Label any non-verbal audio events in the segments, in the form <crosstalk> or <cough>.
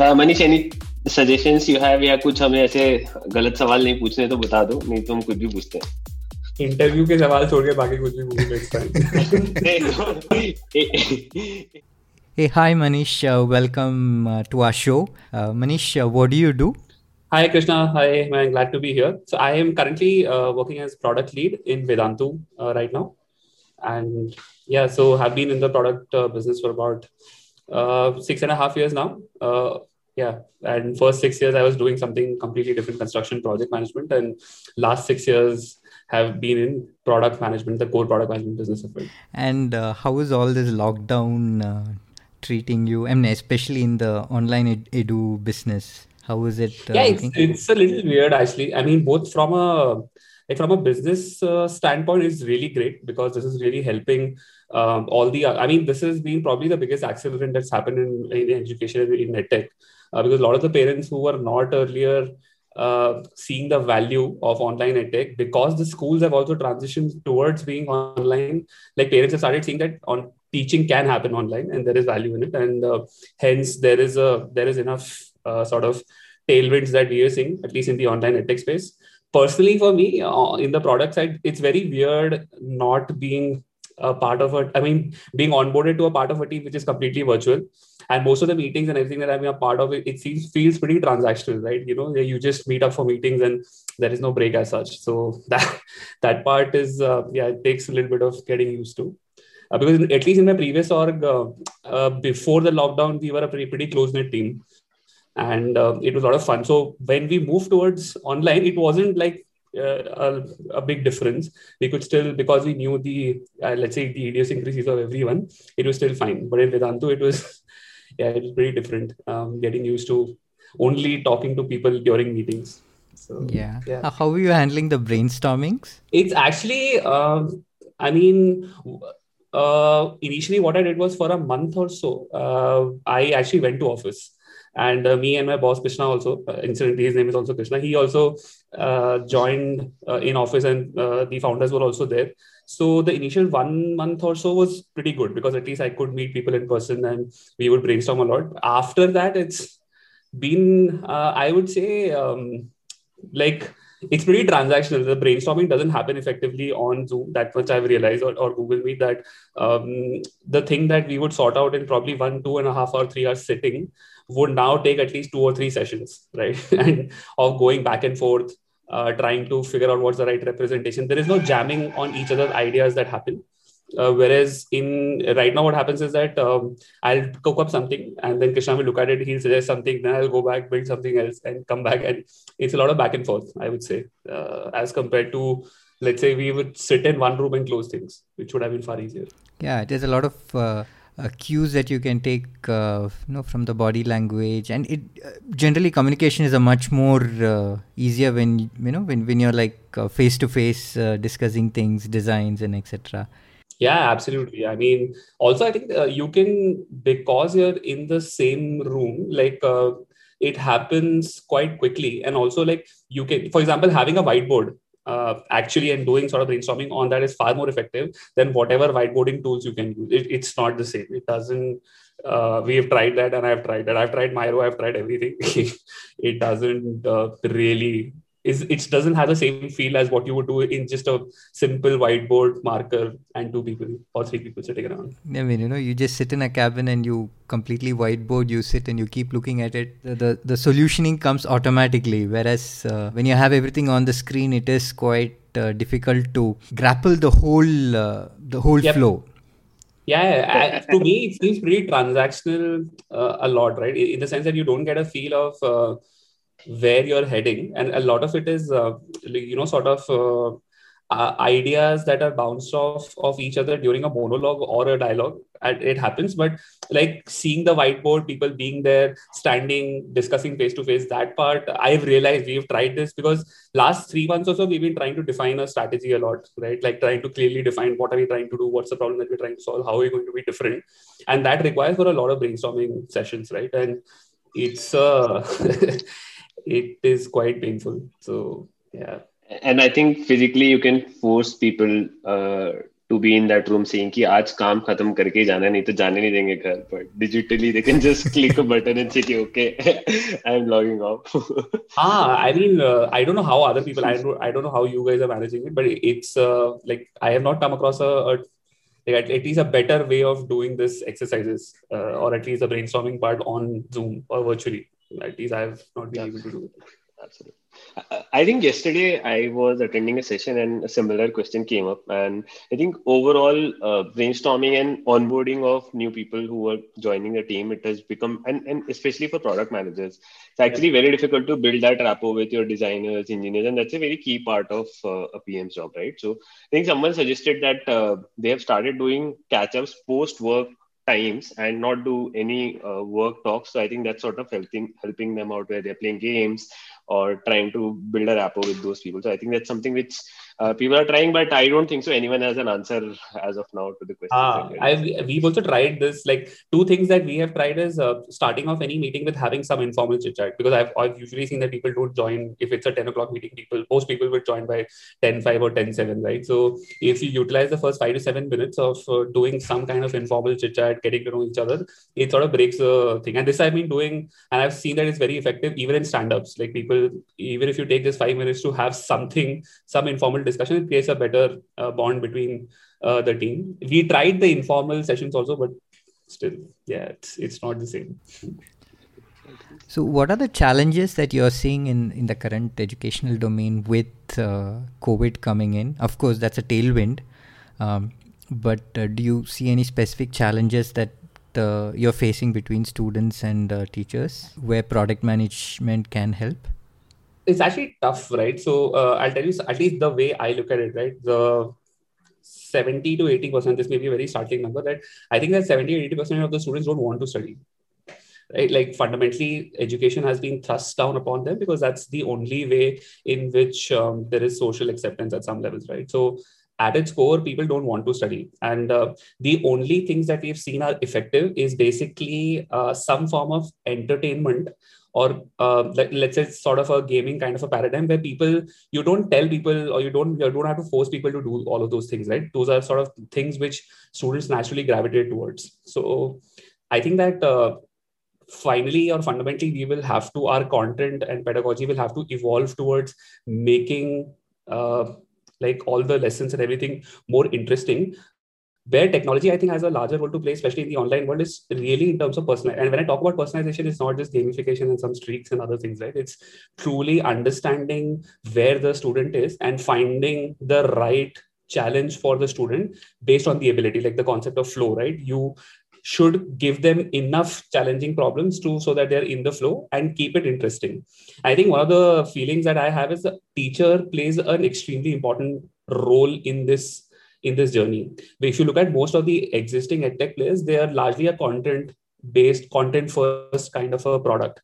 Manish any suggestions you have या कुछ हमें ऐसे गलत सवाल नहीं पूछने तो बता दो नहीं तो हम कुछ भी पूछते हैं इंटरव्यू के सवाल छोड़ के बाकी कुछ भी पूछ next time Hey, hi Manish. Uh, welcome uh, to our show. Uh, Manish, uh, what do you do? Hi Krishna. Hi, I'm glad to be here. So I am currently uh, working as product lead in Vedantu uh, right now, and yeah, so have been in the product uh, business for about uh, six and a half years now. Uh, yeah, and first six years I was doing something completely different, construction project management, and last six years have been in product management, the core product management business of it. And uh, how is all this lockdown uh, treating you? I mean, especially in the online ed- edu business, how is it? Uh, yeah, it's, it's, a little weird actually. I mean, both from a like from a business uh, standpoint, is really great because this is really helping um, all the i mean this has been probably the biggest accelerant that's happened in, in education in edtech uh, because a lot of the parents who were not earlier uh, seeing the value of online edtech because the schools have also transitioned towards being online like parents have started seeing that on teaching can happen online and there is value in it. And uh, hence there is a there is enough uh, sort of tailwinds that we are seeing at least in the online edtech space personally for me uh, in the product side it's very weird not being a part of it. I mean, being onboarded to a part of a team which is completely virtual, and most of the meetings and everything that I'm a part of, it, it seems feels pretty transactional, right? You know, you just meet up for meetings and there is no break as such. So <laughs> that that part is uh, yeah, it takes a little bit of getting used to. Uh, because at least in my previous org, uh, uh before the lockdown, we were a pretty, pretty close knit team, and uh, it was a lot of fun. So when we moved towards online, it wasn't like uh, a, a, big difference. We could still, because we knew the, uh, let's say, the idiosyncrasies of everyone, it was still fine. But in Vedantu, it was, <laughs> yeah, it was pretty different. Um, getting used to only talking to people during meetings. So, yeah. yeah. How are you handling the brainstormings? It's actually, uh, I mean, uh, initially what I did was for a month or so, uh, I actually went to office and uh, me and my boss krishna also uh, incidentally his name is also krishna he also uh, joined in office and the founders were also there so the initial one month or so was pretty good because at least i could meet people in person and we would brainstorm a lot after that it's been uh, i would say um, like it's pretty transactional. The brainstorming doesn't happen effectively on Zoom. That much I've realized, or, or Google Meet, that um, the thing that we would sort out in probably one, two and a half or three hours sitting would now take at least two or three sessions, right? <laughs> and of going back and forth, uh, trying to figure out what's the right representation. There is no jamming on each other's ideas that happen. Uh, whereas in right now, what happens is that um, I'll cook up something and then Krishna will look at it, he'll suggest something, then I'll go back, build something else, and come back. And it's a lot of back and forth, I would say, uh, as compared to let's say we would sit in one room and close things, which would have been far easier. Yeah, there's a lot of uh, cues that you can take uh, you know from the body language. And it uh, generally communication is a much more uh, easier when you know when, when you're like face to face discussing things designs and etc yeah absolutely. I mean also i think uh, you can because you're in the same room like uh, it happens quite quickly. And also like you can for example having a whiteboard uh, actually and doing sort of brainstorming on that is far more effective than whatever whiteboarding tools you can use. It, it's not the same. It doesn't. Uh, we have tried that, and I've tried that. I've tried Miro. I've tried everything. <laughs> it doesn't uh, really is it doesn't have the same feel as what you would do in just a simple whiteboard marker and two people or three people sitting around. I mean, you know, you just sit in a cabin and you completely whiteboard. You sit and you keep looking at it. The the, the solutioning comes automatically. Whereas uh, when you have everything on the screen, it is quite uh, difficult to grapple the whole uh, the whole yep. flow. Yeah, to me, it feels pretty transactional uh, a lot, right? In the sense that you don't get a feel of uh, where you're heading and a lot of it is uh, you know sort of uh, uh, ideas that are bounced off of each other during a monologue or a dialogue it happens. But like seeing the whiteboard people being there standing discussing face to face that part i've realized we've tried this because last three months or so we've been trying to define a strategy a lot right? Like trying to clearly define what are we trying to do what's the problem that we're trying to solve how are we going to be different? And that requires for a lot of brainstorming sessions right? And it's uh <laughs> it is quite painful. So yeah. And i think physically you can force people uh, to be in that room saying ki aaj kaam khatam karke jana nahi to jaane nahi denge ghar but digitally they can just <laughs> click a button and say okay <laughs> i am logging off. <laughs> Ah i mean uh, i don't know how other people i don't i don't know how you guys are managing it but it's uh, like i have not come across a, a like at, at, least a better way of doing this exercises uh, or at least the brainstorming part on zoom or virtually at least I have not been able to do it absolutely I think yesterday I was attending a session and a similar question came up. And I think overall uh, brainstorming and onboarding of new people who are joining the team, it has become, and, and especially for product managers, it's actually very difficult to build that rapport with your designers, engineers. And that's a very key part of uh, a PM's job, right? So I think someone suggested that uh, they have started doing catch ups post work times and not do any uh, work talks. So i think that's sort of helping helping them out where they're playing games or trying to build a rapport with those people. So i think that's something which uh, people are trying, but I don't think so. Anyone has an answer as of now to the question. Ah, I've, we've also tried this. Like two things that we have tried is uh, starting off any meeting with having some informal chit chat because I've, I've usually seen that people don't join if it's a 10 o'clock meeting. People most people would join by 10 5 or 10 7, right? So if you utilize the first five to seven minutes of uh, doing some kind of informal chit chat, getting to know each other, it sort of breaks the thing. And this I've been doing, and I've seen that it's very effective even in stand ups. Like people, even if you take this five minutes to have something, some informal discussion, it creates a better uh, bond between uh, the team. We tried the informal sessions also, but still, yeah, it's, it's not the same. So, what are the challenges that you're seeing in, in the current educational domain with uh, COVID coming in? Of course, that's a tailwind. Um, but uh, do you see any specific challenges that you're facing between students and uh, teachers where product management can help? It's actually tough, right? So uh, I'll tell you at least the way I look at it, right? The 70 to 80 percent. This may be a very startling number. That I think that 70 or 80 percent of the students don't want to study. Right, like fundamentally, education has been thrust down upon them because that's the only way in which um, there is social acceptance at some levels, right? So at its core, people don't want to study. And uh, the only things that we've seen are effective is basically uh, some form of entertainment or uh, let, us say sort of a gaming kind of a paradigm where people you don't tell people or you don't you don't have to force people to do all of those things right? Those are sort of things which students naturally gravitate towards. So i think that uh, finally or fundamentally we will have to our content and pedagogy will have to evolve towards making uh, like all the lessons and everything more interesting where technology i think has a larger role to play especially in the online world is really in terms of personal and when i talk about personalization it's not just gamification and some streaks and other things right? It's truly understanding where the student is and finding the right challenge for the student based on the ability like the concept of flow right? You should give them enough challenging problems to so that they're in the flow and keep it interesting. I think one of the feelings that i have is the teacher plays an extremely important role in this in this journey. But if you look at most of the existing edtech players, they are largely a content based, content first kind of a product.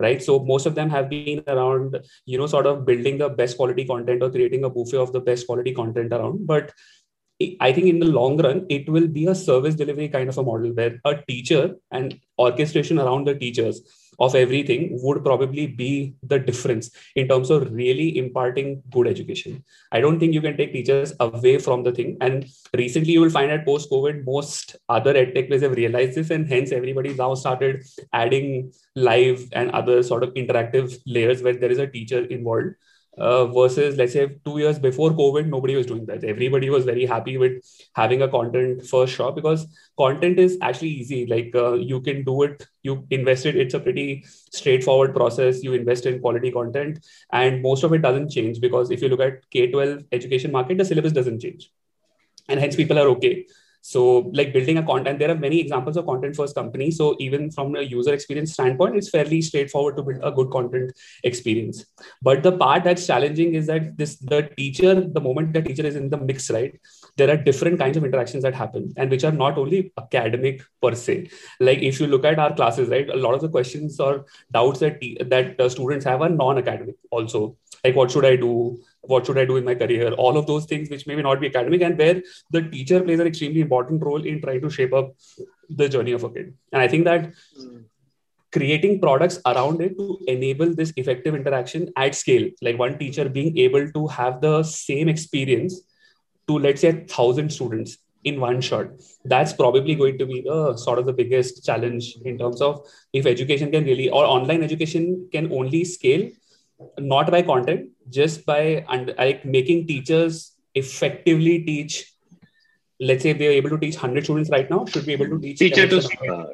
Right. So most of them have been around, you know, sort of building the best quality content or creating a buffet of the best quality content around. But I think in the long run, it will be a service delivery kind of a model where a teacher and orchestration around the teachers of everything would probably be the difference in terms of really imparting good education. I don't think you can take teachers away from the thing. And recently, you will find that post COVID, most other edtech players have realized this, and hence everybody now started adding live and other sort of interactive layers where there is a teacher involved uh, versus let's say two years before covid nobody was doing that. Everybody was very happy with having a content first shop because content is actually easy. Like uh, you can do it. You invest it it's a pretty straightforward process. You invest in quality content and most of it doesn't change because if you look at k-12 education market the syllabus doesn't change. And hence people are okay so, like building a content, there are many examples of content first companies. So, even from a user experience standpoint, it's fairly straightforward to build a good content experience. But the part that's challenging is that this the teacher, the moment the teacher is in the mix, right, there are different kinds of interactions that happen and which are not only academic per se. Like if you look at our classes, right, a lot of the questions or doubts that that uh, students have are non-academic also. Like what should I do? What should I do in my career? All of those things, which maybe not be academic, and where the teacher plays an extremely important role in trying to shape up the journey of a kid. And I think that hmm. creating products around it to enable this effective interaction at scale, like one teacher being able to have the same experience to let's say a thousand students in one shot that's probably going to be the sort of the biggest challenge in terms of if education can really or online education can only scale not by content just by and like making teachers effectively teach. Let's say they're able to teach 100 students right now should be able to teach teacher to uh,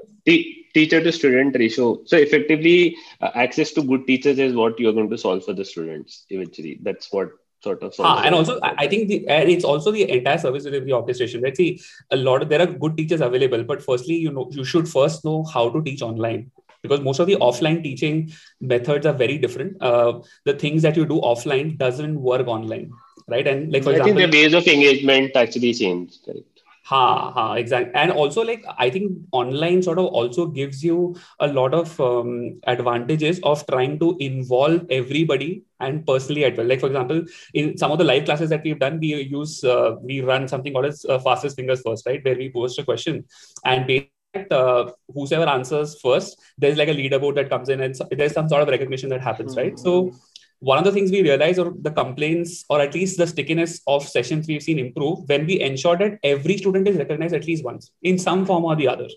teacher to student ratio. So effectively uh, access to good teachers is what you're going to solve for the students eventually. That's what sort of ah, and also i think the and it's also the entire service delivery orchestration let's see a lot of there are good teachers available but firstly you know you should first know how to teach online because most of the offline teaching methods are very different uh, the things that you do offline doesn't work online right and like for I example think the ways of engagement actually changed correct Ha, ha, exactly. And also, like, I think online sort of also gives you a lot of um, advantages of trying to involve everybody and personally as well. Like, for example, in some of the live classes that we've done, we use, uh, we run something called as uh, fastest fingers first, right? Where we post a question and based uh, whoever answers first, there's like a leaderboard that comes in and so, there's some sort of recognition that happens, mm-hmm. right? So one of the things we realized or the complaints or at least the stickiness of sessions we've seen improve when we ensure that every student is recognized at least once in some form or the other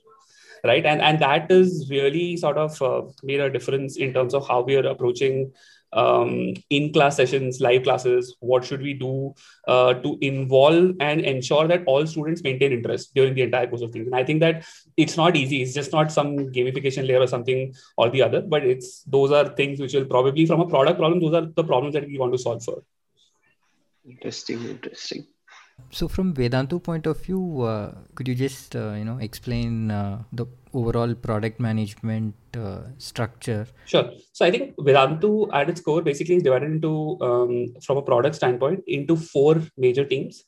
right and and that is really sort of uh, made a difference in terms of how we are approaching um, in class sessions, live classes, what should we do uh, to involve and ensure that all students maintain interest during the entire course of things. And I think that it's not easy. It's just not some gamification layer or something or the other, but it's those are things which will probably from a product problem, those are the problems that we want to solve for. Interesting, interesting so from vedantu point of view uh, could you just uh, you know explain uh, the overall product management uh, structure sure so i think vedantu at its core basically is divided into um, from a product standpoint into four major teams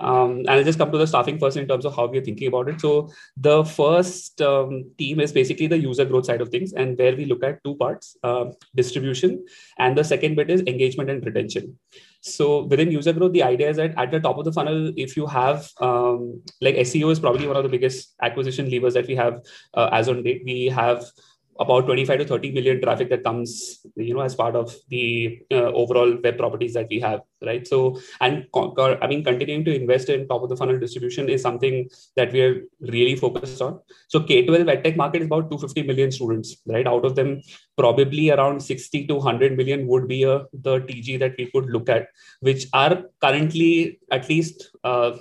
um, and I'll just come to the staffing first in terms of how we're thinking about it. So the first um, team is basically the user growth side of things, and where we look at two parts: uh, distribution, and the second bit is engagement and retention. So within user growth, the idea is that at the top of the funnel, if you have um, like SEO is probably one of the biggest acquisition levers that we have uh, as on date. We have about 25 to 30 million traffic that comes you know as part of the uh, overall web properties that we have right? So and i mean continuing to invest in top of the funnel distribution is something that we are really focused on. So k12 edtech market is about 250 million students right? Out of them probably around 60 to 100 million would be a, the tg that we could look at which are currently at least uh,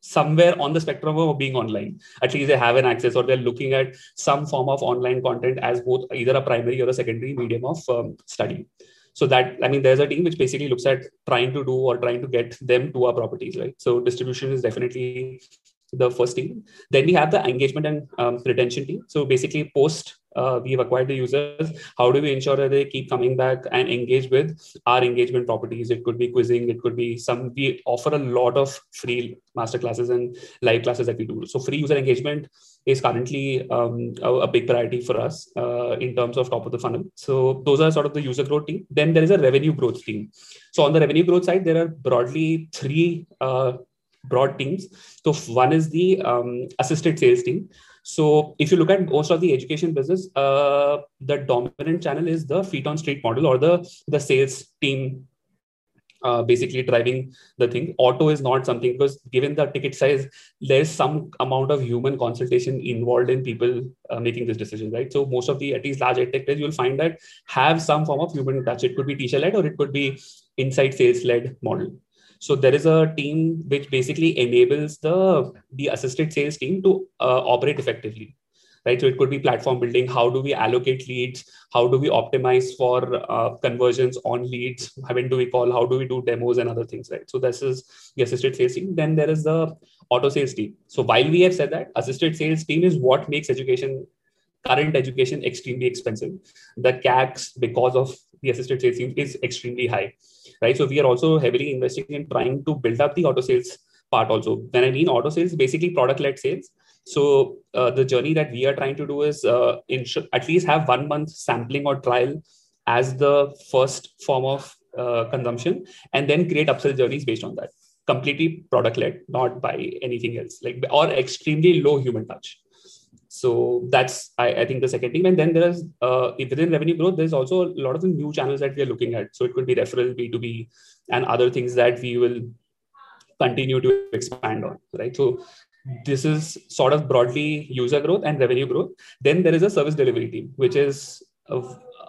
somewhere on the spectrum of being online. At least they have an access or they're looking at some form of online content as both either a primary or a secondary medium of um, study. So that, I mean, there's a team which basically looks at trying to do or trying to get them to our properties, right? So distribution is definitely the first team. Then we have the engagement and um, retention team. So basically, post uh, we've acquired the users, how do we ensure that they keep coming back and engage with our engagement properties? It could be quizzing, it could be some. We offer a lot of free master classes and live classes that we do. So free user engagement is currently um, a, a, big priority for us uh, in terms of top of the funnel. So those are sort of the user growth team. Then there is a revenue growth team. So on the revenue growth side, there are broadly three uh, broad teams. So one is the um, assisted sales team. So if you look at most of the education business, uh, the dominant channel is the feet on street model or the the sales team. Uh, basically driving the thing. Auto is not something because given the ticket size there's some amount of human consultation involved in people uh, making this decision right? So most of the at least large tech players you'll find that have some form of human touch. It could be teacher led or it could be inside sales led model so there is a team which basically enables the the assisted sales team to uh, operate effectively right? So it could be platform building. How do we allocate leads? How do we optimize for uh, conversions on leads? When do we call? How do we do demos and other things right? So this is the assisted sales team. Then there is the auto sales team. So while we have said that assisted sales team is what makes education current education extremely expensive. The cacs because of the assisted sales team is extremely high right? So we are also heavily investing in trying to build up the auto sales part also. When I mean auto sales, basically product led sales. So uh, the journey that we are trying to do is uh, ensure, at least have one month sampling or trial as the first form of uh, consumption, and then create upsell journeys based on that. Completely product led, not by anything else, like or extremely low human touch. So that's I, I, think the second thing. And then there is uh, within revenue growth, there's also a lot of the new channels that we are looking at. So it could be referral, B2B, and other things that we will continue to expand on, right? So this is sort of broadly user growth and revenue growth. Then there is a service delivery team, which is uh,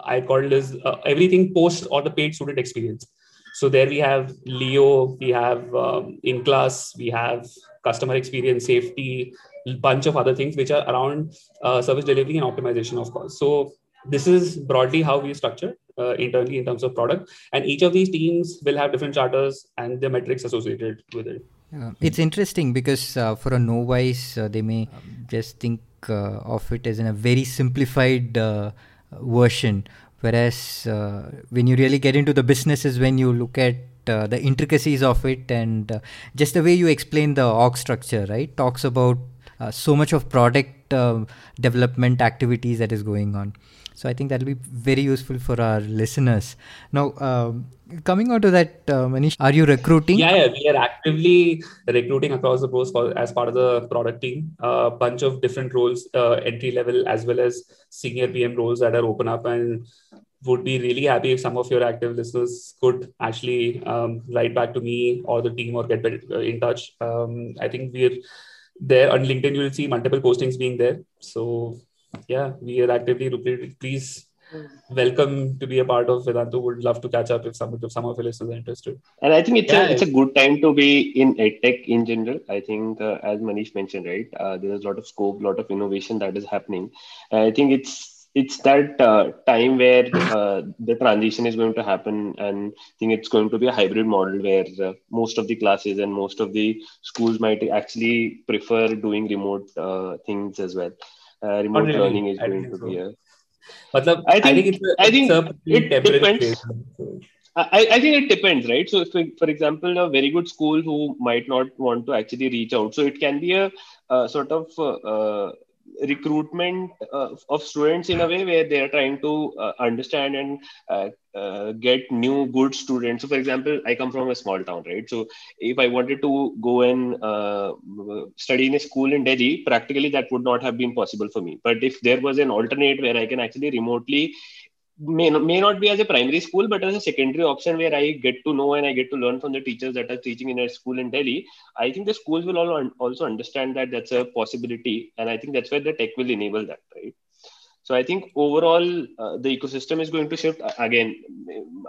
I call it as uh, everything post or the paid student experience. So there we have Leo, we have um, in class, we have customer experience, safety, bunch of other things which are around uh, service delivery and optimization, of course. So this is broadly how we structure uh, internally in terms of product, and each of these teams will have different charters and the metrics associated with it. Uh, it's interesting because uh, for a novice, uh, they may just think uh, of it as in a very simplified version whereas when you really get into the businesses when you look at uh, the intricacies of it and uh, just the way you explain the org structure right talks about uh, so much of product uh, development activities that is going on. So i think that will be very useful for our listeners. Now um, coming out of that uh, manish are you recruiting? Yeah, yeah we are actively recruiting across the post for, as part of the product team. A bunch of different roles entry level as well as senior pm roles that are open up and would be really happy if some of your active listeners could actually um, write back to me or the team or get uh, in touch. Um, I think we're there on LinkedIn. You will see multiple postings being there. So yeah, we are actively looking. Please welcome to be a part of Vedantu. Would love to catch up if some if some of your listeners are interested. And I think it's yeah, a it's a good time to be in edtech in general. I think uh, as Manish mentioned, right, uh, there is a lot of scope, a lot of innovation that is happening. And I think it's it's that uh, time where uh, the transition is going to happen and i think it's going to be a hybrid model where uh, most of the classes and most of the schools might actually prefer doing remote uh, things as well uh, remote really. learning is I going to so. be a Matlab, I think, I think, a, I think it depends. I, I think it depends, right? So, if, for example, a very good school who might not want to actually reach out, so it can be a, a sort of uh, recruitment uh, of students in a way where they are trying to uh, understand and uh, uh, get new good students. So for example i come from a small town right? So if i wanted to go and uh, study in a school in delhi practically that would not have been possible for me. But if there was an alternate where i can actually remotely may not, may not be as a primary school, but as a secondary option where I get to know and I get to learn from the teachers that are teaching in a school in Delhi. I think the schools will all also understand that that's a possibility, and I think that's where the tech will enable that, right? So I think overall uh, the ecosystem is going to shift. Again,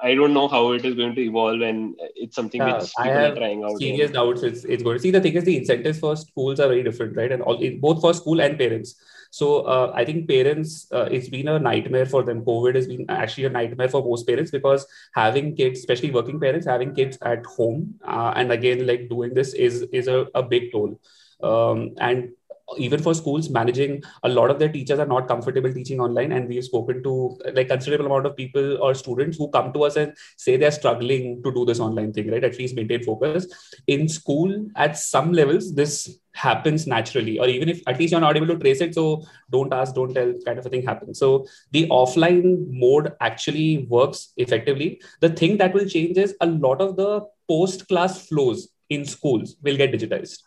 I don't know how it is going to evolve, and it's something uh, which people are trying out. Serious doubts. It's, it's going to see the thing is the incentives for schools are very different, right? And all both for school and parents. So uh, I think parents, uh, it's been a nightmare for them. COVID has been actually a nightmare for most parents because having kids, especially working parents, having kids at home, uh, and again like doing this is is a, a big toll. Um, and even for schools managing a lot of their teachers are not comfortable teaching online. And we've spoken to like considerable amount of people or students who come to us and say they're struggling to do this online thing right? At least maintain focus. In school at some levels this happens naturally. Or even if at least you're not able to trace it so don't ask don't tell kind of a thing happens. So the offline mode actually works effectively. The thing that will change is a lot of the post class flows in schools will get digitized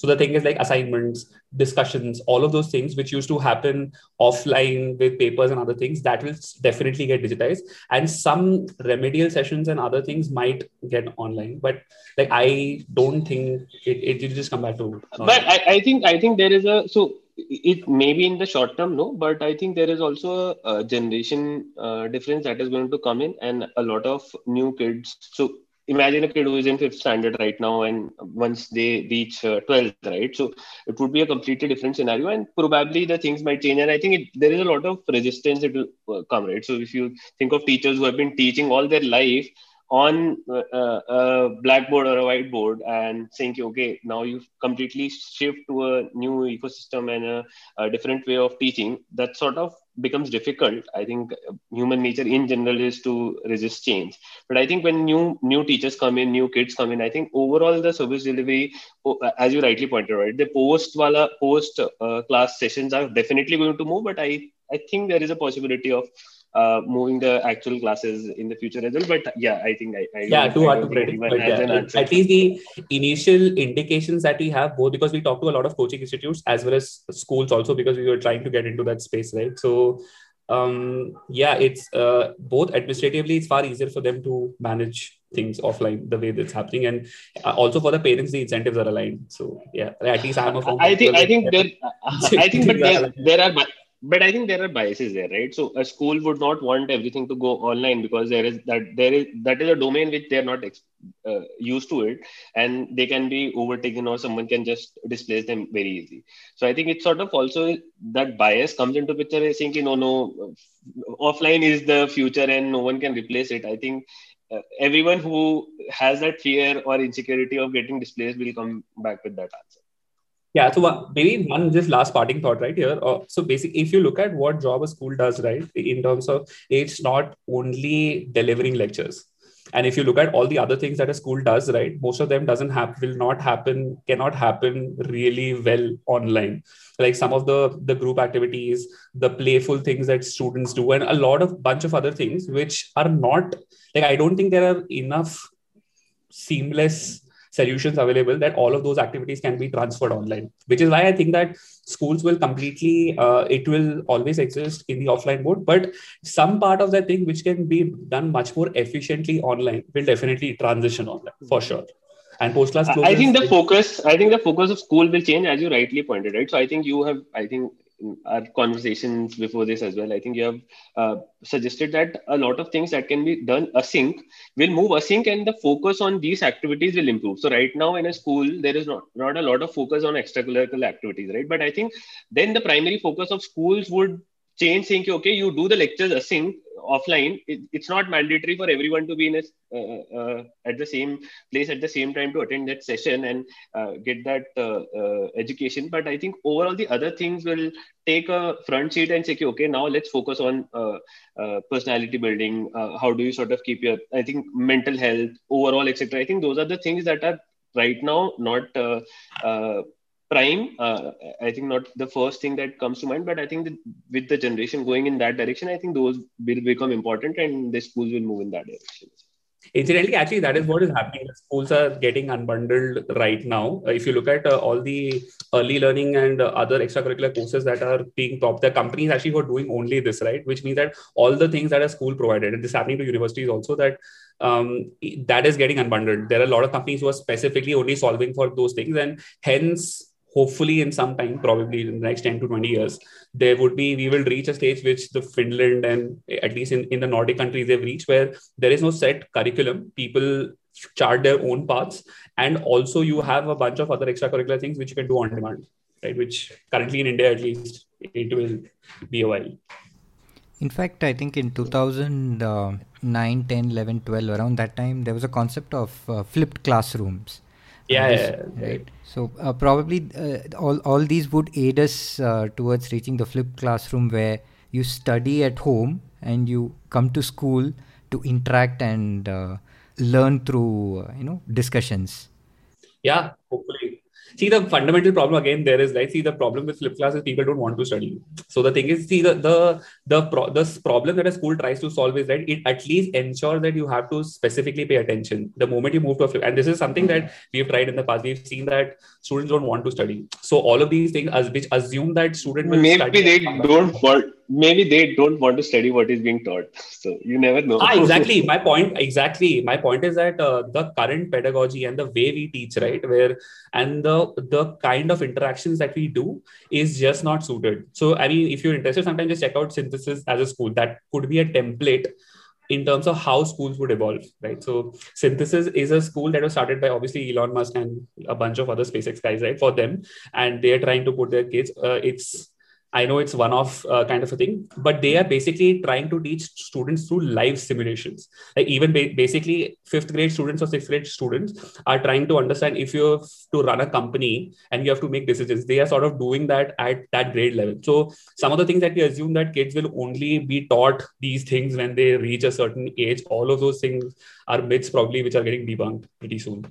so the thing is like assignments, discussions, all of those things which used to happen offline with papers and other things that will definitely get digitized. And some remedial sessions and other things might get online. But like I don't think it, it just come back to. But I, I think I think there is a so it may be in the short term no but i think there is also a, generation uh, difference that is going to come in and a lot of new kids so imagine a kid who is in fifth standard right now and once they reach uh, 12th right? So it would be a completely different scenario and probably the things might change and i think it, there is a lot of resistance it will uh, come right? So if you think of teachers who have been teaching all their life on uh, uh, a blackboard or a whiteboard and saying okay now you've completely shift to a new ecosystem and a, a, different way of teaching that sort of becomes difficult i think human nature in general is to resist change. But i think when new new teachers come in new kids come in i think overall the service delivery as you rightly pointed out the post wala post uh, class sessions are definitely going to move but i i think there is a possibility of uh, moving the actual classes in the future as well. But yeah, I think I, I yeah, too hard to predict. But yeah, at least the initial indications that we have, both because we talk to a lot of coaching institutes as well as schools also because we were trying to get into that space, right? So um, yeah, it's uh, both administratively, it's far easier for them to manage things offline the way that's happening, and uh, also for the parents, the incentives are aligned. So yeah, at least I'm a. I think I think there, I think, but there, <laughs> there are but i think there are biases there right? So a school would not want everything to go online because there is that there is that is a domain which they're not uh, used to it and they can be overtaken or someone can just displace them very easily so i think it's sort of also that bias comes into picture saying no no offline is the future and no one can replace it. I think uh, everyone who has that fear or insecurity of getting displaced will come back with that answer yeah, so maybe one just last parting thought right here. Uh, so basically, if you look at what job a school does, right, in terms of it's not only delivering lectures, and if you look at all the other things that a school does, right, most of them doesn't have will not happen, cannot happen really well online. Like some of the the group activities, the playful things that students do, and a lot of bunch of other things which are not like I don't think there are enough seamless solutions available that all of those activities can be transferred online. Which is why i think that schools will completely uh, it will always exist in the offline mode but some part of that thing which can be done much more efficiently online will definitely transition online for sure. And post class i think the focus i think the focus of school will change as you rightly pointed right? So i think you have i think our conversations before this as well, I think you have uh, suggested that a lot of things that can be done async will move async and the focus on these activities will improve. So right now in a school, there is not, not a lot of focus on extracurricular activities, right? But I think then the primary focus of schools would change saying, okay, you do the lectures async offline. It, it's not mandatory for everyone to be in a, uh, uh, at the same place at the same time to attend that session and uh, get that uh, uh, education. But I think overall the other things will take a front seat and say, okay, now let's focus on uh, personality building. how do you sort of keep your, I think, mental health overall, etc. I think those are the things that are right now not prime uh, i think not the first thing that comes to mind but i think with the generation going in that direction i think those will become important and the schools will move in that direction. Incidentally actually that is what is happening. Schools are getting unbundled right now. Uh, if you look at uh, all the early learning and uh, other extracurricular courses that are being taught the companies actually were doing only this right? Which means that all the things that a school provided and this happening to universities also that um, that is getting unbundled. There are a lot of companies who are specifically only solving for those things and hence hopefully in some time probably in the next 10 to 20 years there would be we will reach a stage which the finland and at least in, in the nordic countries they've reached where there is no set curriculum. People chart their own paths. And also you have a bunch of other extracurricular things which you can do on demand right? Which currently in india at least it will be a while. In fact i think in 2009 10 11 12 around that time there was a concept of uh, flipped classrooms yeah, yeah, right. So uh, probably uh, all, all these would aid us uh, towards reaching the flipped classroom where you study at home and you come to school to interact and uh, learn through uh, you know discussions. Yeah hopefully see the fundamental problem again there is like see the problem with flip class is people don't want to study. So the thing is see the the the, pro- the problem that a school tries to solve is that it at least ensures that you have to specifically pay attention. The moment you move to a flip and this is something that we've tried in the past. We've seen that students don't want to study. So all of these things as which assume that student will maybe they don't want maybe they don't want to study what is being taught <laughs> so you never know ah, exactly <laughs> my point exactly my point is that uh, the current pedagogy and the way we teach right where and the the kind of interactions that we do is just not suited so i mean if you're interested sometimes just check out synthesis as a school that could be a template in terms of how schools would evolve, right? So synthesis is a school that was started by obviously Elon Musk and a bunch of other SpaceX guys, right? For them, and they're trying to put their kids. Uh, it's I know it's one off uh, kind of a thing, but they are basically trying to teach students through live simulations. Like even ba- basically fifth grade students or sixth grade students are trying to understand if you have to run a company and you have to make decisions. They are sort of doing that at that grade level. So some of the things that we assume that kids will only be taught these things when they reach a certain age, all of those things are myths probably which are getting debunked pretty soon.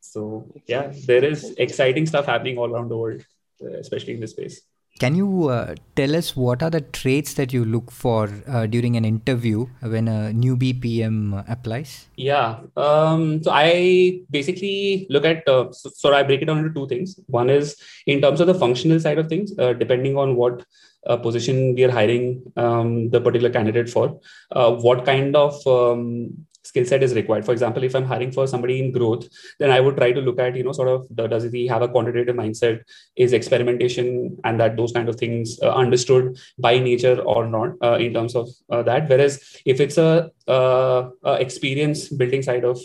So yeah, there is exciting stuff happening all around the world, uh, especially in this space. Can you uh, tell us what are the traits that you look for uh, during an interview when a newbie PM applies? Yeah. Um, so I basically look at, uh, so, so, I break it down into two things. One is in terms of the functional side of things, uh, depending on what uh, position we are hiring um, the particular candidate for, uh, what kind of um, skill set is required. For example, if I'm hiring for somebody in growth, then I would try to look at, you know, sort of does he have a quantitative mindset? Is experimentation and that those kind of things uh, understood by nature or not uh, in terms of uh, that? Whereas if it's a, uh, a experience building side of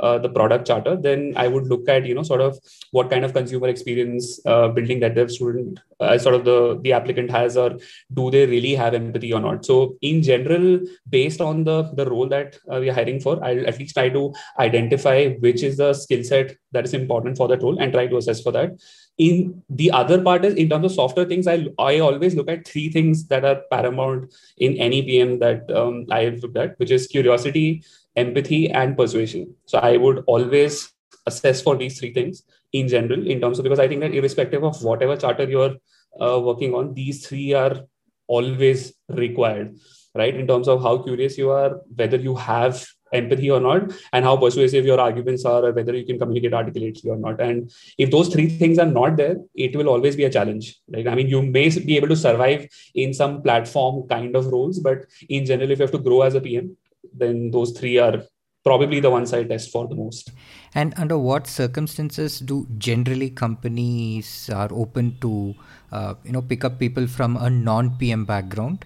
uh, the product charter, then I would look at you know sort of what kind of consumer experience uh, building that the student, uh, sort of the the applicant has, or do they really have empathy or not? So in general, based on the the role that uh, we are hiring for, I'll at least try to identify which is the skill set that is important for that role and try to assess for that. In the other part is in terms of software things, I I always look at three things that are paramount in any PM that um, I have looked at, which is curiosity, empathy and persuasion. So i would always assess for these three things in general in terms of because i think that irrespective of whatever charter you're uh, working on these three are always required right? In terms of how curious you are whether you have empathy or not and how persuasive your arguments are or whether you can communicate articulately or not. And if those three things are not there it will always be a challenge like i mean you may be able to survive in some platform kind of roles but in general if you have to grow as a pm then those three are probably the ones I test for the most. And under what circumstances do generally companies are open to, uh, you know, pick up people from a non-PM background?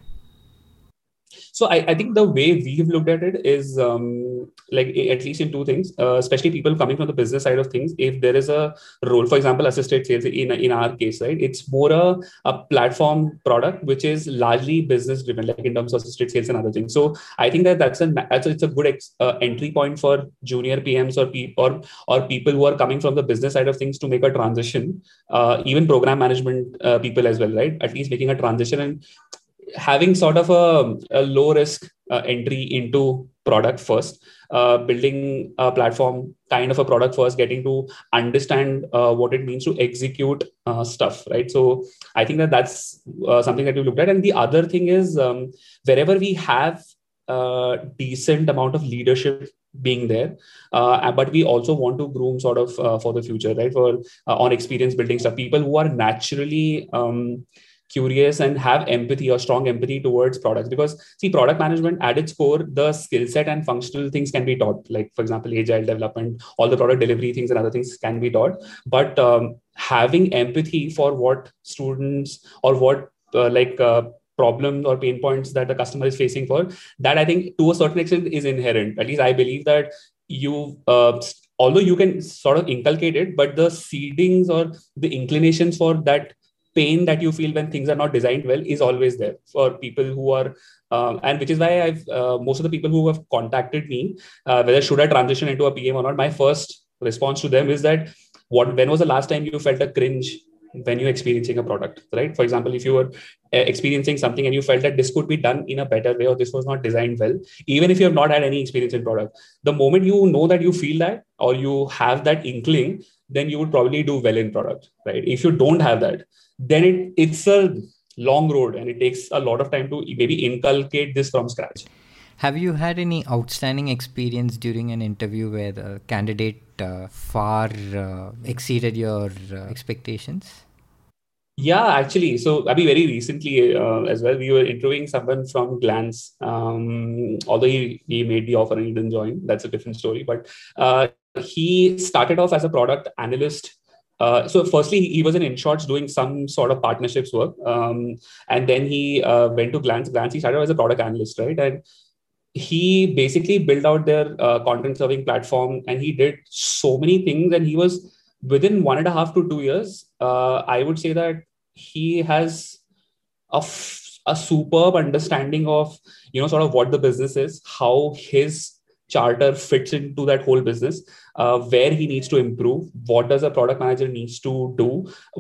So I, I think the way we've looked at it is um, like at least in two things, uh, especially people coming from the business side of things. If there is a role, for example, assisted sales in in our case, right? It's more a, a platform product which is largely business driven, like in terms of assisted sales and other things. So I think that that's a that's a, it's a good ex, uh, entry point for junior PMs or or or people who are coming from the business side of things to make a transition. Uh, even program management uh, people as well, right? At least making a transition and having sort of a, a low risk uh, entry into product first uh, building a platform kind of a product first getting to understand uh, what it means to execute uh, stuff right? So i think that that's uh, something that we looked at. And the other thing is um, wherever we have a decent amount of leadership being there uh, but we also want to groom sort of uh, for the future right? For uh, on experience building stuff. People who are naturally um, curious and have empathy or strong empathy towards products. Because see product management at its core the skill set and functional things can be taught. Like for example agile development all the product delivery things and other things can be taught. But um, having empathy for what students or what uh, like uh, problems or pain points that the customer is facing for that i think to a certain extent is inherent. At least i believe that you uh, although you can sort of inculcate it but the seedings or the inclinations for that pain that you feel when things are not designed well is always there for people who are um, and which is why I've uh, most of the people who have contacted me, uh, whether should I transition into a PM or not, my first response to them is that what when was the last time you felt a cringe when you're experiencing a product, right? For example, if you were uh, experiencing something and you felt that this could be done in a better way or this was not designed well, even if you have not had any experience in product, the moment you know that you feel that or you have that inkling, then you would probably do well in product, right? If you don't have that, then it, it's a long road and it takes a lot of time to maybe inculcate this from scratch. Have you had any outstanding experience during an interview where the candidate uh, far uh, exceeded your uh, expectations? Yeah, actually. So, I mean, very recently uh, as well, we were interviewing someone from Glance. Um, although he, he made the offer and he didn't join, that's a different story. But uh, he started off as a product analyst uh, so firstly, he was in InShorts doing some sort of partnerships work, um, and then he uh, went to Glance. Glance he started as a product analyst, right? And he basically built out their uh, content serving platform, and he did so many things. And he was within one and a half to two years. Uh, I would say that he has a, f- a superb understanding of you know sort of what the business is, how his charter fits into that whole business uh, where he needs to improve what does a product manager needs to do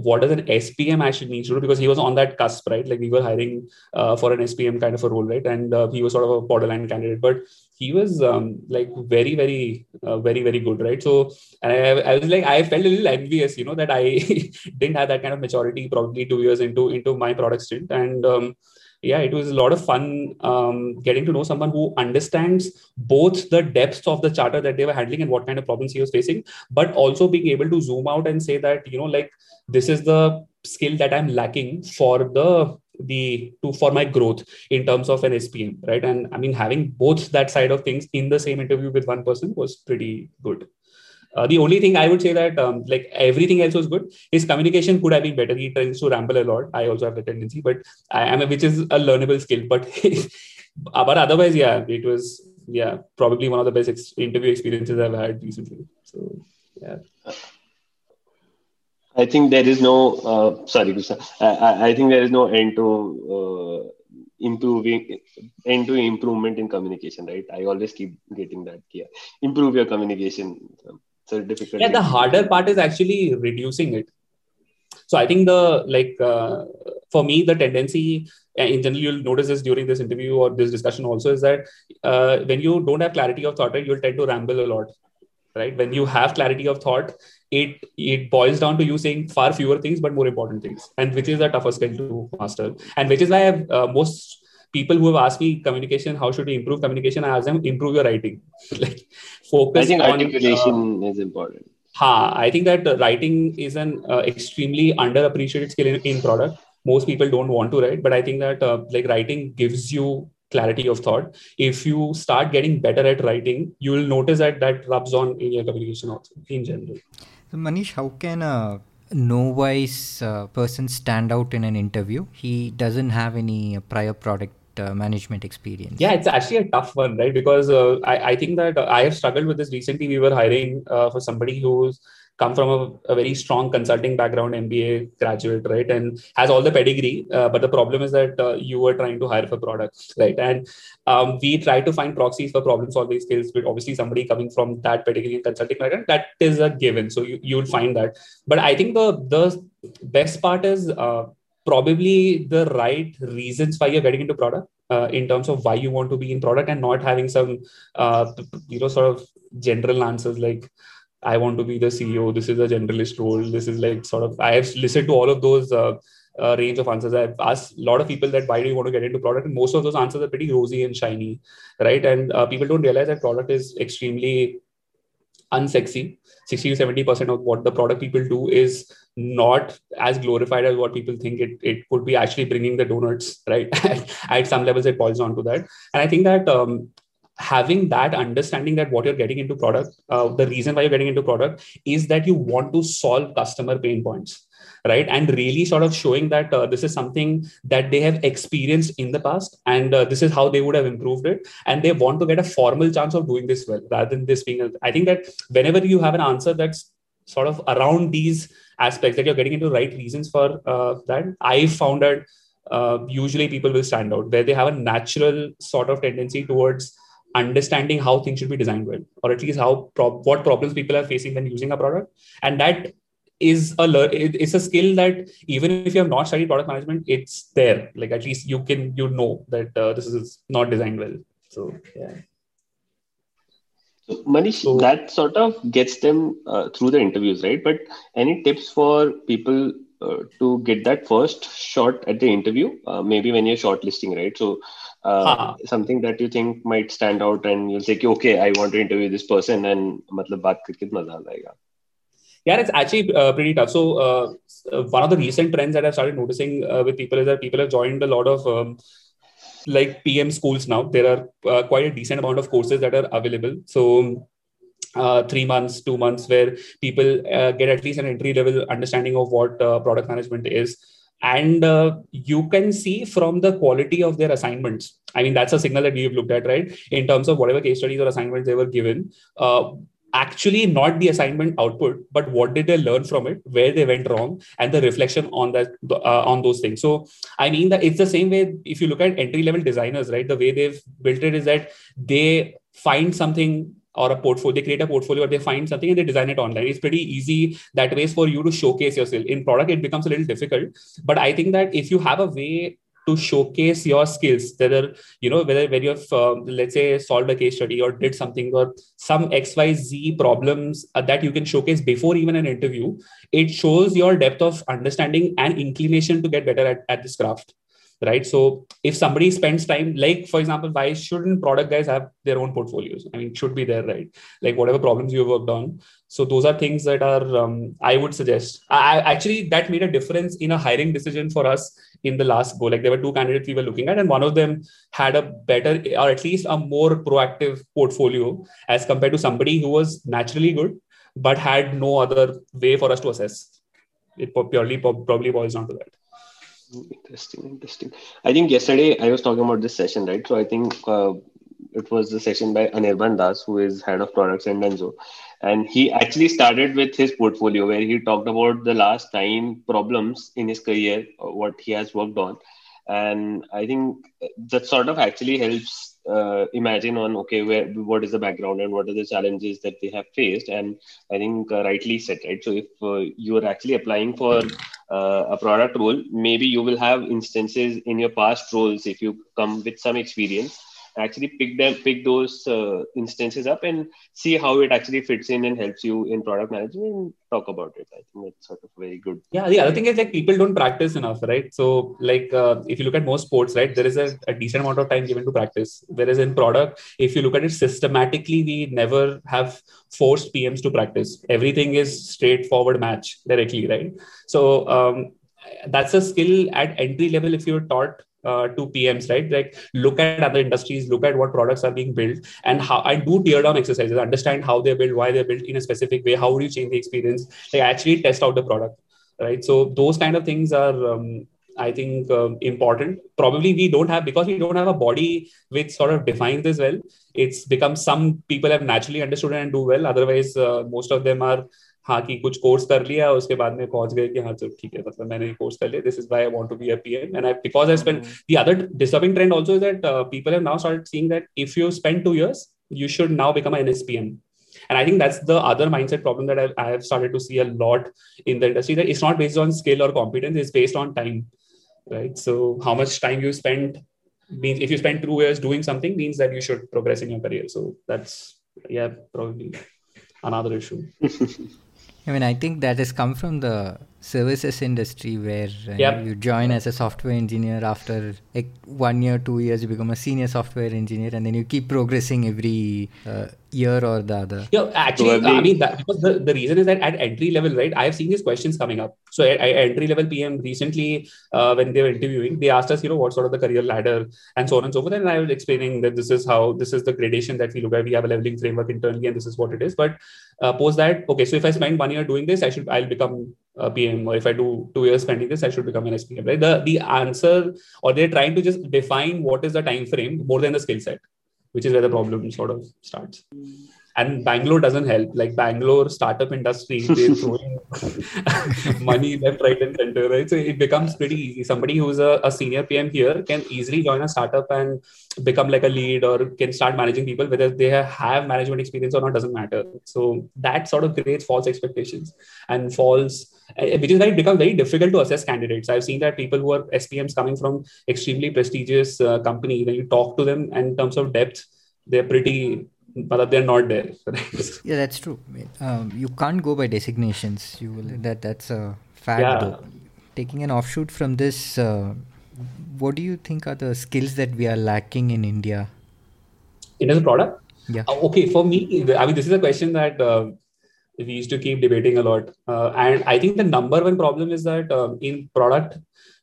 what does an spm actually needs to do because he was on that cusp right? Like we were hiring uh, for an spm kind of a role right? And uh, he was sort of a borderline candidate but he was um, like very very uh, very very good right? So I, I was like i felt a little envious you know that i <laughs> didn't have that kind of maturity probably two years into into my product stint. And um, yeah, it was a lot of fun um, getting to know someone who understands both the depths of the charter that they were handling and what kind of problems he was facing, but also being able to zoom out and say that, you know, like this is the skill that I'm lacking for the the to for my growth in terms of an SPM, right? And I mean, having both that side of things in the same interview with one person was pretty good. Uh, the only thing I would say that um, like everything else was good. His communication could have been better. He tends to ramble a lot. I also have the tendency, but I am which is a learnable skill. But <laughs> but otherwise, yeah, it was yeah probably one of the best ex- interview experiences I've had recently. So yeah. I think there is no uh, sorry. I, I think there is no end to uh, improving end to improvement in communication, right? I always keep getting that here. Improve your communication so difficult yeah the harder part is actually reducing it. So i think the like uh, for me the tendency uh, in general you'll notice this during this interview or this discussion also is that uh, when you don't have clarity of thought you'll tend to ramble a lot right? When you have clarity of thought it it boils down to you saying far fewer things but more important things and which is a tougher skill to master and which is why I've, uh, most people who have asked me communication, how should we improve communication? I ask them improve your writing. <laughs> like focus. I think articulation on, uh, is important. Ha, I think that writing is an uh, extremely underappreciated skill in, in, product. Most people don't want to write, but I think that uh, like writing gives you clarity of thought. If you start getting better at writing, you will notice that that rubs on in your communication also in general. So Manish, how can a no-wise uh, person stand out in an interview? He doesn't have any prior product uh, management experience? Yeah, it's actually a tough one, right? Because uh, I, I think that I have struggled with this recently. We were hiring uh, for somebody who's come from a, a, very strong consulting background, MBA graduate, right, and has all the pedigree. Uh, but the problem is that uh, you were trying to hire for products, right? And um, we try to find proxies for problem solving skills. But obviously, somebody coming from that pedigree consulting background, that is a given. So you you will find that. But I think the the best part is uh, probably the right reasons why you're getting into product uh, in terms of why you want to be in product and not having some uh, you know sort of general answers like i want to be the ceo this is a generalist role this is like sort of i have listened to all of those uh, uh, range of answers. I've asked a lot of people that why do you want to get into product, and most of those answers are pretty rosy and shiny, right? And uh, people don't realize that product is extremely unsexy. 60 to 70 percent of what the product people do is not as glorified as what people think it, it could be actually bringing the donuts right? <laughs> At some levels it boils down to that. And i think that um, having that understanding that what you're getting into product uh, the reason why you're getting into product is that you want to solve customer pain points right? And really sort of showing that uh, this is something that they have experienced in the past and uh, this is how they would have improved it. And they want to get a formal chance of doing this well rather than this being a, I think that whenever you have an answer that's sort of around these aspects that you're getting into right reasons for uh, that i found that uh, usually people will stand out where they have a natural sort of tendency towards understanding how things should be designed well or at least how what problems people are facing when using a product. And that is a it's a skill that even if you have not studied product management it's there. Like at least you can you know that uh, this is not designed well. So yeah. So manish so, that sort of gets them uh, through the interviews right? But any tips for people uh, to get that first shot at the interview? Uh, maybe when you're shortlisting right? So uh, something that you think might stand out and you'll say okay i want to interview this person and matlab baat karke maza aayega yeah, it's actually uh, pretty tough. So uh, uh, one of the recent trends that I've started noticing uh, with people is that people have joined a lot of um, like PM schools now. There are uh, quite a decent amount of courses that are available. So uh, three months, two months, where people get at least an entry level understanding of what product management is. And you can see from the quality of their assignments. I mean, that's a signal that we've looked at, right? In terms of whatever case studies or assignments they were given, actually not the assignment output but what did they learn from it where they went wrong and the reflection on that uh, on those things so i mean that it's the same way if you look at entry level designers right the way they've built it is that they find something or a portfolio, they create a portfolio or they find something and they design it online. It's pretty easy that way for you to showcase yourself. In product, it becomes a little difficult. But I think that if you have a way to showcase your skills whether you know whether when you've uh, let's say solved a case study or did something or some xyz problems uh, that you can showcase before even an interview it shows your depth of understanding and inclination to get better at, at this craft right? So if somebody spends time like for example why shouldn't product guys have their own portfolios? I mean it should be there right? Like whatever problems you worked on. So those are things that are um, i would suggest. I, actually that made a difference in a hiring decision for us in the last go. Like there were two candidates we were looking at and one of them had a better or at least a more proactive portfolio as compared to somebody who was naturally good but had no other way for us to assess. It purely probably boils down to that Interesting, interesting. I think yesterday I was talking about this session, right? So I think uh, it was the session by Anirban Das, who is head of products in Denso. And he actually started with his portfolio where he talked about the last nine problems in his career, uh, what he has worked on. And I think that sort of actually helps uh, imagine on okay where what is the background and what are the challenges that they have faced and i think uh, rightly said right so if uh, you are actually applying for uh, a product role maybe you will have instances in your past roles if you come with some experience actually pick them pick those uh, instances up and see how it actually fits in and helps you in product management and talk about it. I think that's sort of very good. Yeah the other thing is like people don't practice enough right? So like uh, if you look at most sports right there is a, a, decent amount of time given to practice. Whereas in product if you look at it systematically we never have forced pms to practice. Everything is straightforward match directly right? So um, that's a skill at entry level if you're taught uh, to PMs, right? Like look at other industries, look at what products are being built, and how I do tear down exercises, understand how they're built, why they're built in a specific way, how would you change the experience? Like actually test out the product, right? So those kind of things are. Um, I think um, important. Probably we don't have because we don't have a body which sort of defines this well. It's become some people have naturally understood and do well. Otherwise, uh, most of them are हाँ कि कुछ course कर लिया उसके बाद में पहुंच गए कि हाँ चलो ठीक है मतलब मैंने कोर्स कर लिया this is why I want to be a PM and I because I spend the other disturbing trend also is that people have now started seeing that if you spend 2 years you should now become an NSPM and I think that's the other mindset problem that I've, I have started to see a lot in the industry that it's not based on skill or competence it's based on time right so how much time you spend means if you spend two years doing something means that you should progress in your career so that's yeah probably another issue <laughs> I mean, I think that has come from the services industry where uh, yep. you join as a software engineer after like one year, two years, you become a senior software engineer, and then you keep progressing every uh, year or the other. Yeah, actually, I mean, that, because the, the reason is that at entry level, right, I have seen these questions coming up. So at, at entry level PM recently, uh, when they were interviewing, they asked us, you know, what sort of the career ladder and so on and so forth. And I was explaining that this is how, this is the gradation that we look at. We have a leveling framework internally, and this is what it is. But uh, post that, okay, so if I spend one year doing this, I should, I'll become Uh, a PM, or if I do two years spending this, I should become an SPM. Right? The the answer, or they're trying to just define what is the time frame more than the skill set, which is where the problem sort of starts and Bangalore doesn't help. Like Bangalore startup industry, they're <laughs> throwing <laughs> money left, right, and center, right? So it becomes pretty easy. Somebody who's a, a, senior PM here can easily join a startup and become like a lead or can start managing people, whether they have management experience or not doesn't matter. So that sort of creates false expectations and false, eh, which is why it becomes very difficult to assess candidates. I've seen that people who are SPMs coming from extremely prestigious uh, company, when you talk to them in terms of depth, they're pretty but they're not there. <laughs> yeah, that's true. Um, you can't go by designations. You will, that that's a fact. Yeah. Though. Taking an offshoot from this, uh, what do you think are the skills that we are lacking in India? In as a product? Yeah. Uh, okay, for me, I mean, this is a question that uh, we used to keep debating a lot, uh, and I think the number one problem is that um, in product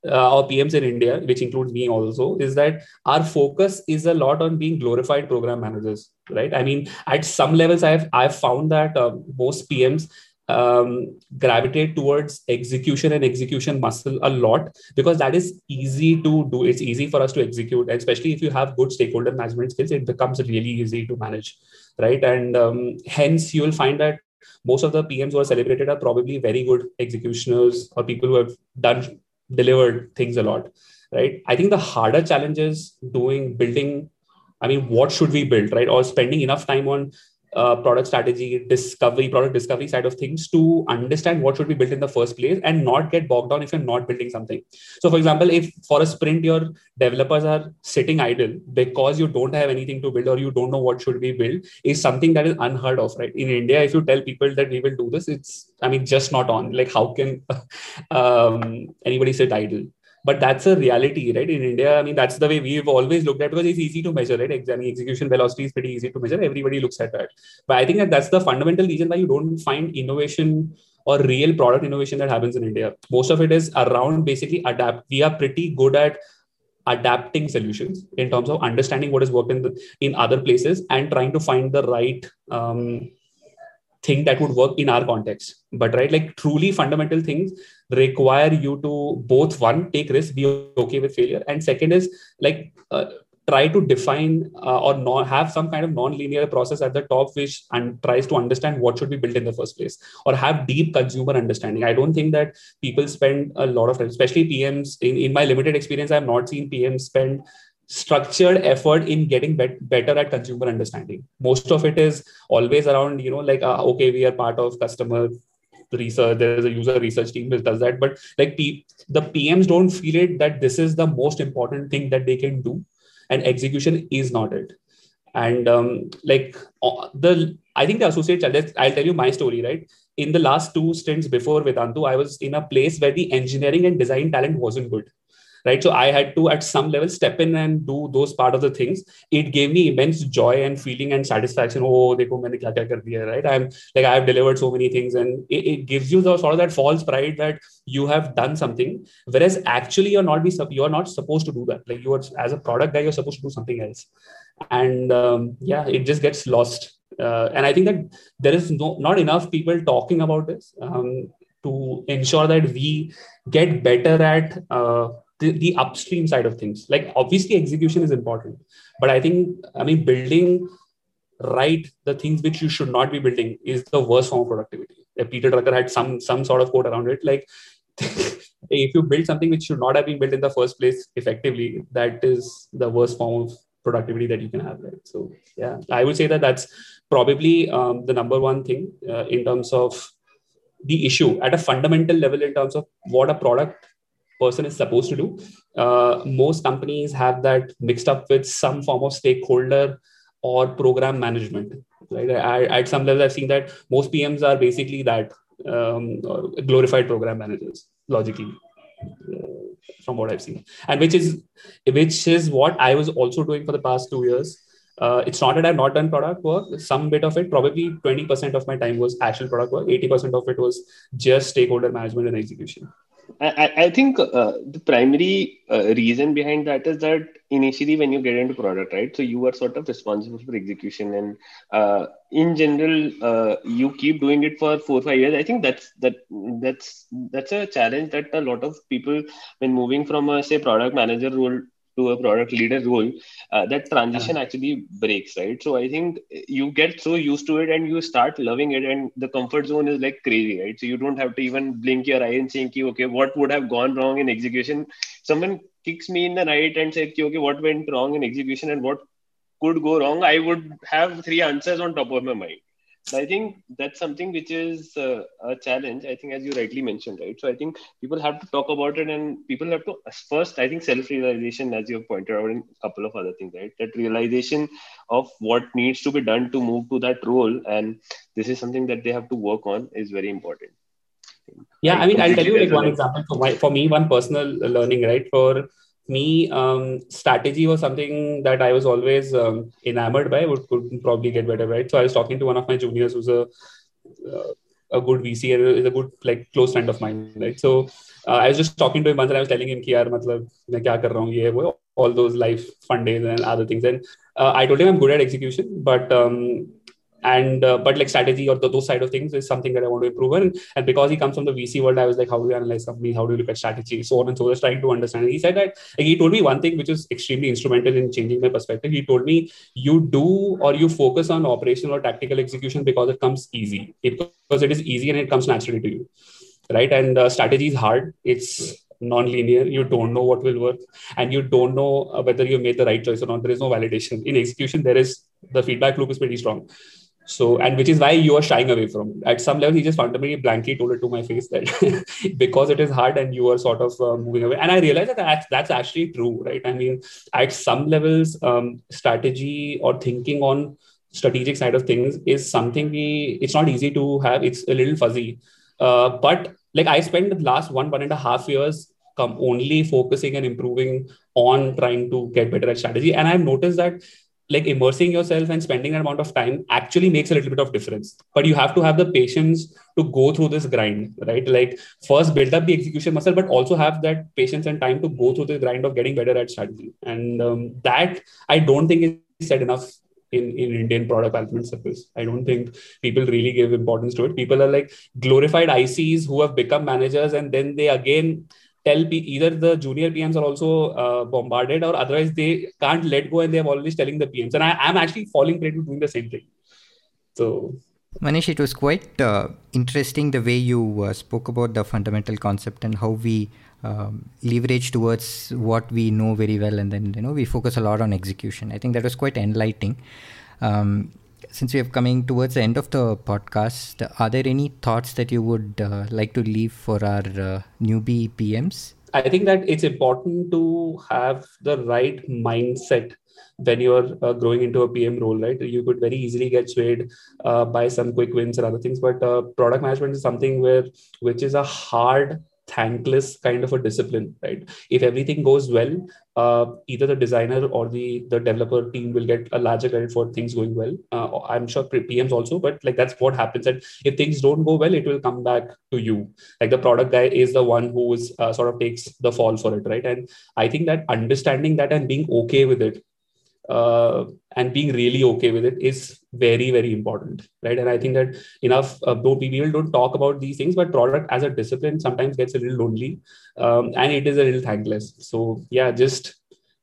uh, or PMs in India, which includes me also, is that our focus is a lot on being glorified program managers, right? I mean, at some levels, I've I've found that uh, most PMs um, gravitate towards execution and execution muscle a lot because that is easy to do. It's easy for us to execute, especially if you have good stakeholder management skills. It becomes really easy to manage, right? And um, hence, you will find that most of the PMs who are celebrated are probably very good executioners or people who have done delivered things a lot right i think the harder challenge is doing building I mean, what should we build, right? Or spending enough time on uh, product strategy, discovery, product discovery side of things to understand what should be built in the first place and not get bogged down if you're not building something. So, for example, if for a sprint your developers are sitting idle because you don't have anything to build or you don't know what should be built, is something that is unheard of, right? In India, if you tell people that we will do this, it's I mean just not on. Like, how can <laughs> um, anybody sit idle? But that's a reality right? In india i mean that's the way we've always looked at because it's easy to measure right? Execution velocity is pretty easy to measure. Everybody looks at that. But i think that that's the fundamental reason why you don't find innovation or real product innovation that happens in india. Most of it is around basically adapt we are pretty good at adapting solutions in terms of understanding what has worked in the, in other places and trying to find the right um, thing that would work in our context. But right like truly fundamental things require you to both one take risk be okay with failure and second is like uh, try to define uh, or not have some kind of non-linear process at the top which and tries to understand what should be built in the first place or have deep consumer understanding. I don't think that people spend a lot of time especially pms in, in my limited experience i have not seen pms spend structured effort in getting bet- better at consumer understanding. Most of it is always around you know like uh, okay we are part of customer research there's a user research team which does that but like P- the pms don't feel it that this is the most important thing that they can do and execution is not it. And um, like uh, the i think the associate i'll tell you my story right? In the last two stints before vedantu i was in a place where the engineering and design talent wasn't good right? So i had to at some level step in and do those part of the things. It gave me immense joy and feeling and satisfaction. Oh dekho maine kya kya right? I'm like i have delivered so many things and it, it gives you the sort of that false pride that you have done something whereas actually you're not be you're not supposed to do that. Like you are as a product guy you're supposed to do something else. And um, yeah it just gets lost. Uh, and i think that there is no not enough people talking about this um, to ensure that we get better at uh, the, the upstream side of things. Like obviously execution is important but i think i mean building right the things which you should not be building is the worst form of productivity. Peter drucker had some some sort of quote around it like <laughs> if you build something which should not have been built in the first place effectively that is the worst form of productivity that you can have right? So yeah i would say that that's probably um, the number one thing uh, in terms of the issue at a fundamental level in terms of what a product person is supposed to do. Uh, most companies have that mixed up with some form of stakeholder or program management. Right? I, at some level, I've seen that most PMs are basically that um, glorified program managers, logically. Uh, from what I've seen, and which is which is what I was also doing for the past two years. Uh, it's not that I've not done product work. Some bit of it, probably 20% of my time was actual product work. 80% of it was just stakeholder management and execution. I, I think uh, the primary uh, reason behind that is that initially when you get into product, right? So you are sort of responsible for execution, and uh, in general, uh, you keep doing it for four or five years. I think that's that that's that's a challenge that a lot of people, when moving from a say product manager role to a product leader role, uh, that transition yeah. actually breaks, right? So I think you get so used to it and you start loving it, and the comfort zone is like crazy, right? So you don't have to even blink your eye and think, okay, what would have gone wrong in execution? Someone kicks me in the night and said, okay, what went wrong in execution and what could go wrong? I would have three answers on top of my mind. I think that's something which is uh, a challenge. I think, as you rightly mentioned, right? So I think people have to talk about it, and people have to first. I think self-realization, as you have pointed out, in a couple of other things, right? That realization of what needs to be done to move to that role, and this is something that they have to work on, is very important. Yeah, I, I mean, I'll tell you like one example for my for me, one personal learning, right? For me, um, strategy was something that I was always um, enamored by, would, could probably get better, right? So I was talking to one of my juniors who's a, uh, a good VC and is a good, like, close friend of mine, right? So uh, I was just talking to him once and I was telling him, ki, yaar, matlab, main kya kar raha all those life fun days and other things. And uh, I told him I'm good at execution, but um, and uh, but like strategy or the, those side of things is something that I want to improve on. And because he comes from the VC world, I was like, how do you analyze companies? How do you look at strategy? So on and so on. trying to understand. And he said that like, he told me one thing which is extremely instrumental in changing my perspective. He told me you do or you focus on operational or tactical execution because it comes easy. It, because it is easy and it comes naturally to you, right? And uh, strategy is hard. It's non-linear. You don't know what will work, and you don't know uh, whether you made the right choice or not. There is no validation in execution. There is the feedback loop is pretty strong. So, and which is why you are shying away from it. At some level, he just fundamentally blankly told it to my face that <laughs> because it is hard and you are sort of uh, moving away. And I realized that that's, that's actually true, right? I mean, at some levels, um, strategy or thinking on strategic side of things is something we, it's not easy to have. It's a little fuzzy. Uh, but like I spent the last one, one and a half years come only focusing and improving on trying to get better at strategy. And I've noticed that like immersing yourself and spending an amount of time actually makes a little bit of difference but you have to have the patience to go through this grind right like first build up the execution muscle but also have that patience and time to go through the grind of getting better at strategy and um, that i don't think is said enough in, in Indian product management circles. I don't think people really give importance to it. People are like glorified ICs who have become managers and then they again tell P- either the junior PMs are also uh, bombarded or otherwise they can't let go and they're always telling the PMs. And I, am actually falling prey to doing the same thing. So. Manish, it was quite uh, interesting the way you uh, spoke about the fundamental concept and how we um, leverage towards what we know very well, and then you know we focus a lot on execution. I think that was quite enlightening. Um, since we are coming towards the end of the podcast, are there any thoughts that you would uh, like to leave for our uh, newbie PMs? I think that it's important to have the right mindset when you're uh, growing into a PM role, right? You could very easily get swayed uh, by some quick wins or other things. But uh, product management is something where, which is a hard thankless kind of a discipline right? If everything goes well uh, either the designer or the the developer team will get a larger credit for things going well. Uh, i'm sure pms also but like that's what happens. And if things don't go well it will come back to you. Like the product guy is the one who is uh, sort of takes the fall for it right? And i think that understanding that and being okay with it uh, and being really okay with it is very very important right? And i think that enough uh, though people don't talk about these things but product as a discipline sometimes gets a little lonely um, and it is a little thankless. So yeah just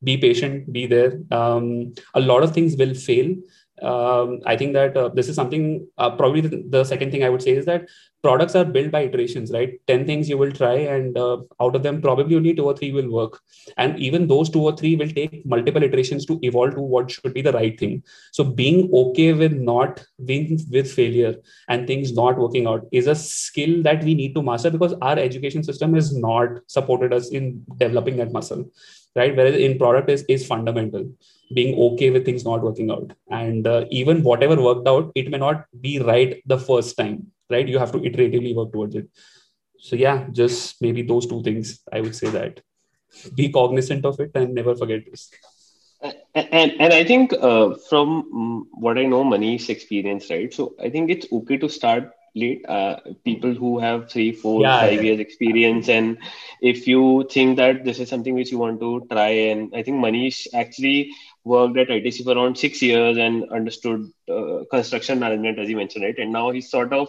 be patient be there. Um, a lot of things will fail um, I think that uh, this is something uh, probably the, the, second thing I would say is that products are built by iterations, right? 10 things you will try, and uh, out of them, probably only two or three will work. And even those two or three will take multiple iterations to evolve to what should be the right thing. So, being okay with not being with failure and things not working out is a skill that we need to master because our education system has not supported us in developing that muscle right? Whereas in product is, is fundamental being okay with things not working out. And uh, even whatever worked out it may not be right the first time right? You have to iteratively work towards it. So yeah just maybe those two things i would say that. Be cognizant of it and never forget this. And and i think uh, from mm, what i know Manish experience right? So i think it's okay to start uh, people who have three four yeah, five yeah. years experience and if you think that this is something which you want to try and i think manish actually worked at itc for around six years and understood uh, construction management as you mentioned right and now he's sort of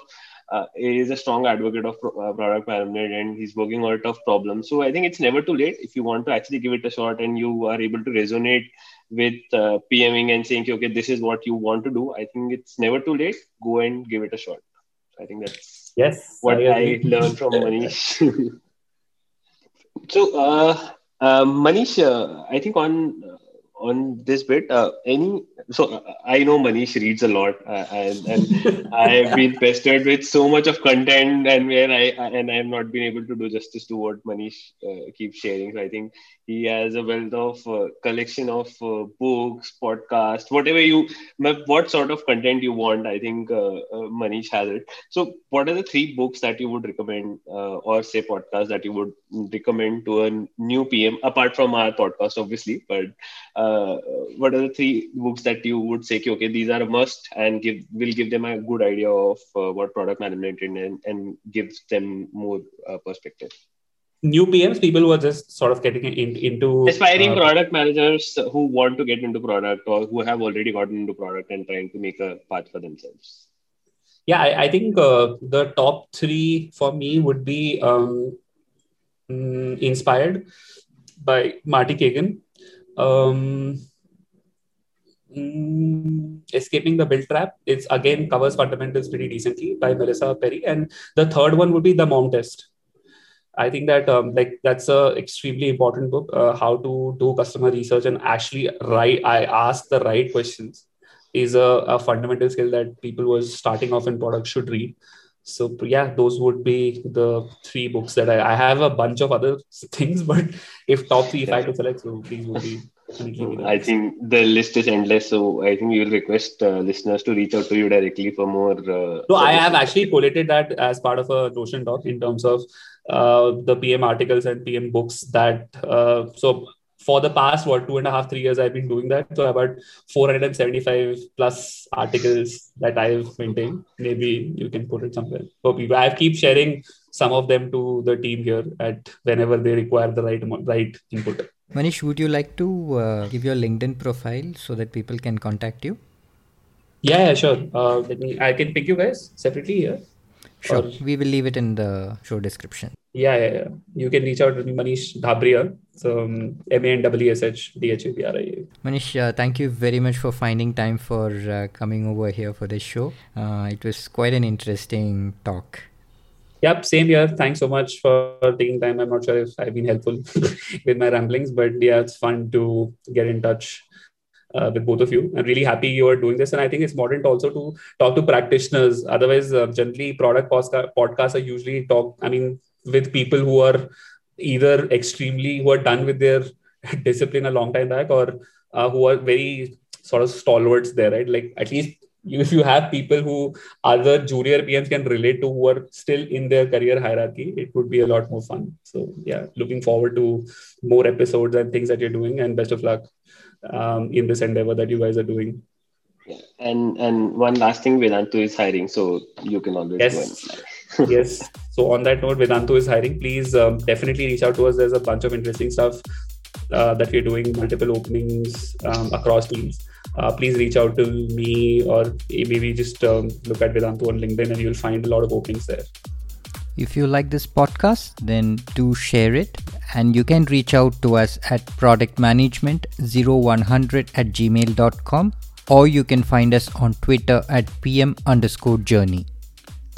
uh, is a strong advocate of pro- uh, product management and he's working on a tough problems. So I think it's never too late if you want to actually give it a shot and you are able to resonate with uh, PMing and saying, okay, this is what you want to do. I think it's never too late. Go and give it a shot. I think that's yes what I, I learned from <laughs> Manish. so, uh, uh, Manish, uh, I think on on this bit, uh, any so uh, I know Manish reads a lot, uh, and, and <laughs> I've been pestered with so much of content, and where I and I have not been able to do justice to what Manish uh, keeps sharing. So I think he has a wealth of uh, collection of uh, books, podcasts, whatever you, what sort of content you want. I think Manish has it. So, what are the three books that you would recommend, or say podcasts that you would recommend to a new PM apart from our podcast, obviously, but uh, what are the three books that you would say okay these are a must and give will give them a good idea of uh, what product management is and, and gives them more uh, perspective? New pms people who are just sort of getting in, into aspiring uh, product managers who want to get into product or who have already gotten into product and trying to make a path for themselves. Yeah i, I think uh, the top three for me would be um, mm, inspired by marty cagan um, mm, escaping the build trap it's again covers fundamentals pretty decently by melissa Perri. and the third one would be the mom test I think that um, like that's a extremely important book. Uh, how to do customer research and actually write. I ask the right questions is a, a fundamental skill that people who are starting off in product should read. So yeah, those would be the three books that I, I have a bunch of other things, <laughs> but if top three, if I to select, so these would be I think the list is endless, so I think you'll request uh, listeners to reach out to you directly for more. Uh, so I have actually collated that as part of a Notion doc in terms of uh, the PM articles and PM books that. Uh, so for the past what two and a half three years I've been doing that. So about 475 plus articles that I've maintained. Maybe you can put it somewhere for people. I keep sharing some of them to the team here at whenever they require the right right input. Manish, would you like to uh, give your LinkedIn profile so that people can contact you? Yeah, yeah sure. Uh, let me. I can pick you guys separately here. Sure. Or... We will leave it in the show description. Yeah, yeah, yeah. You can reach out to Manish Dhabria. So um, M A N W S H D H A B R I A. Manish, uh, thank you very much for finding time for uh, coming over here for this show. Uh, it was quite an interesting talk. Yep, same here. Thanks so much for taking time. I'm not sure if I've been helpful <laughs> with my ramblings, but yeah, it's fun to get in touch uh, with both of you. I'm really happy you are doing this, and I think it's important also to talk to practitioners. Otherwise, uh, generally, product podcasts are usually talk. I mean, with people who are either extremely who are done with their <laughs> discipline a long time back, or uh, who are very sort of stalwarts there, right? Like at least if you have people who other junior PMs can relate to who are still in their career hierarchy, it would be a lot more fun. So yeah, looking forward to more episodes and things that you're doing, and best of luck um, in this endeavor that you guys are doing. Yeah, And and one last thing, Vedantu is hiring, so you can always yes. Yes. So on that note, Vedantu is hiring. Please um, definitely reach out to us. There's a bunch of interesting stuff uh, that we're doing, multiple openings um, across teams uh, please reach out to me or maybe just um, look at Vedantu on LinkedIn and you'll find a lot of openings there. If you like this podcast, then do share it. And you can reach out to us at productmanagement0100 at gmail.com or you can find us on Twitter at pm underscore journey.